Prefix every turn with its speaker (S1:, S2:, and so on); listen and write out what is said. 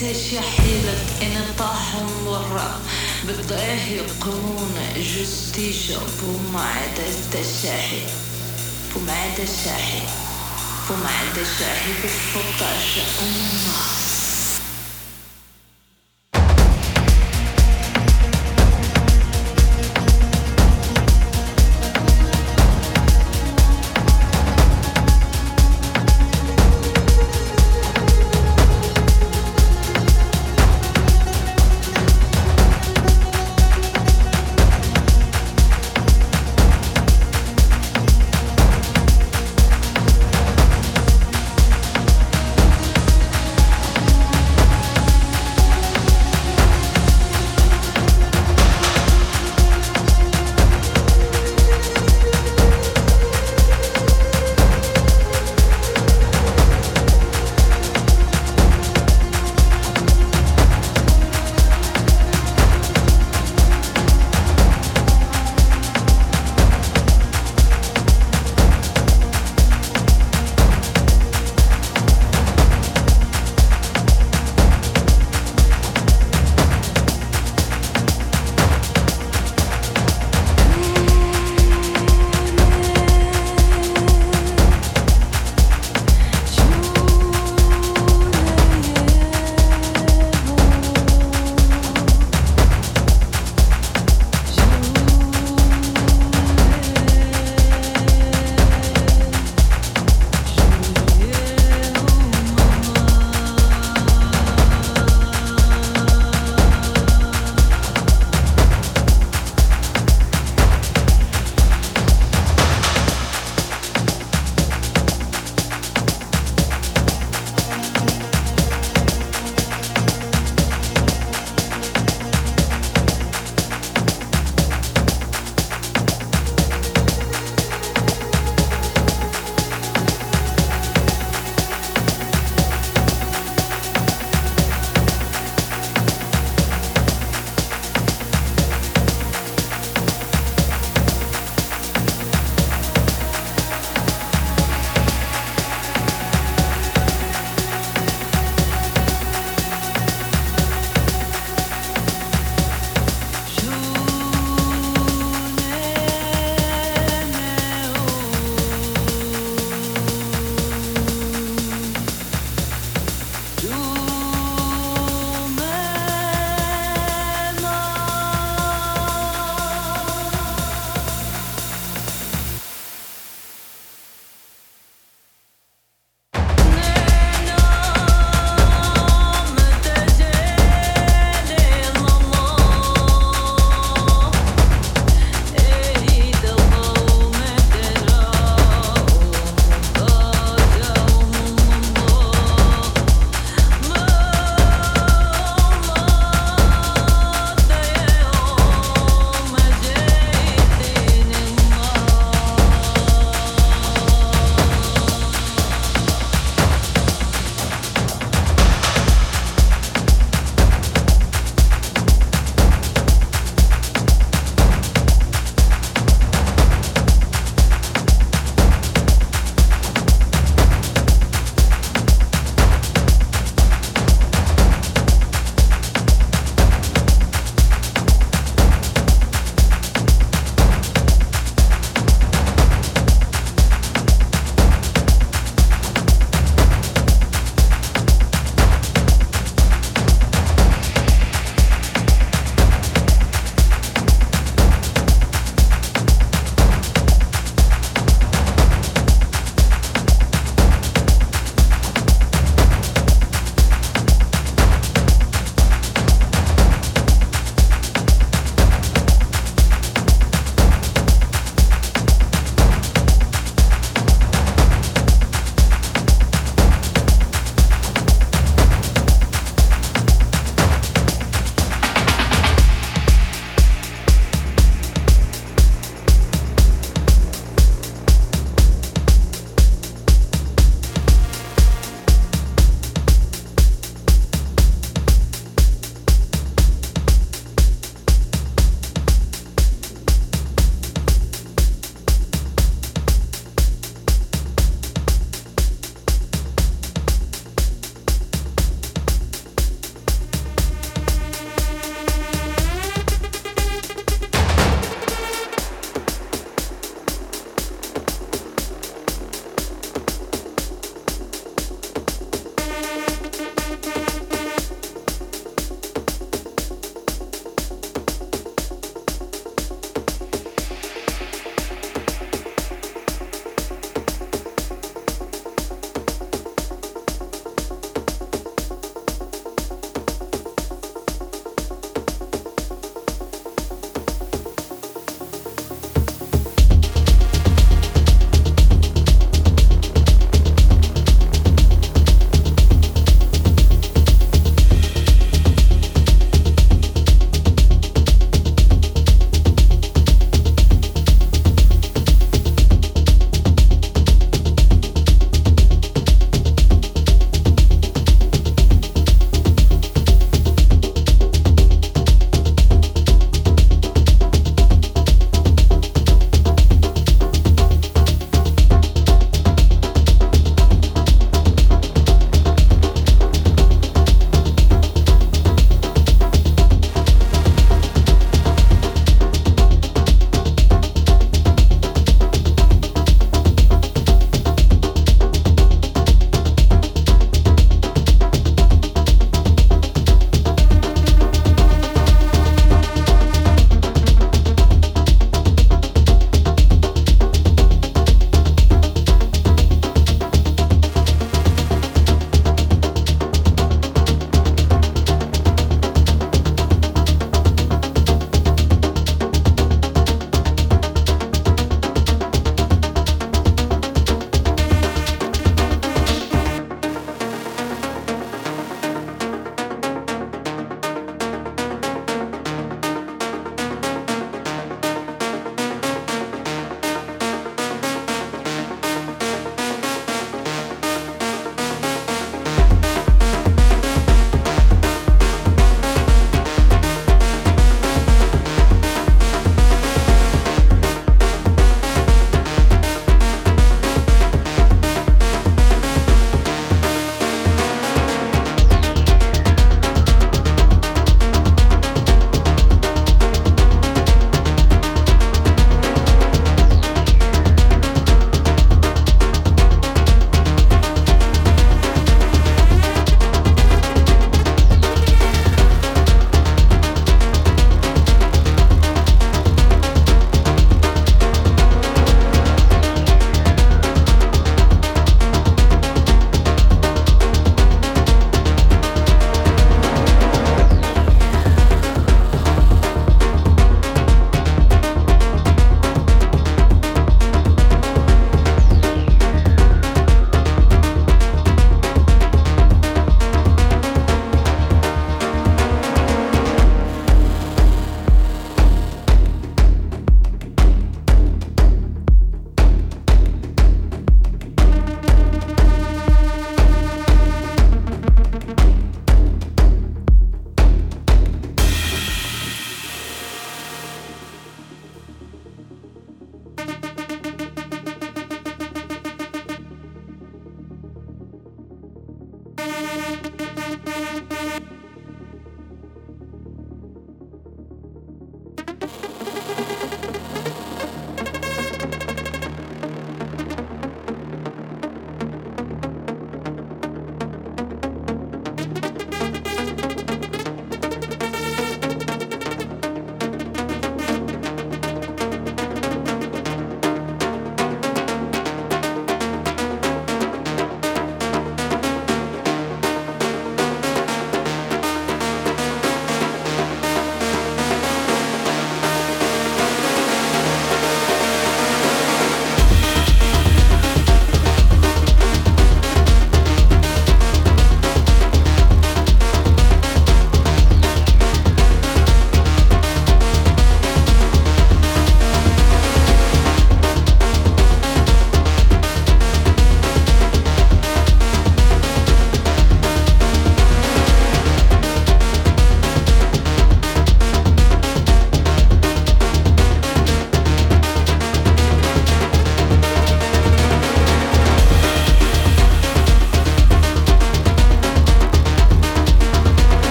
S1: تنساش يا حيلة إن طاحن ورا بالضاهي قرون جستيشة بومعد التشاحي بومعد الشاحي. بومعد الشاحي بالسطاشة أمه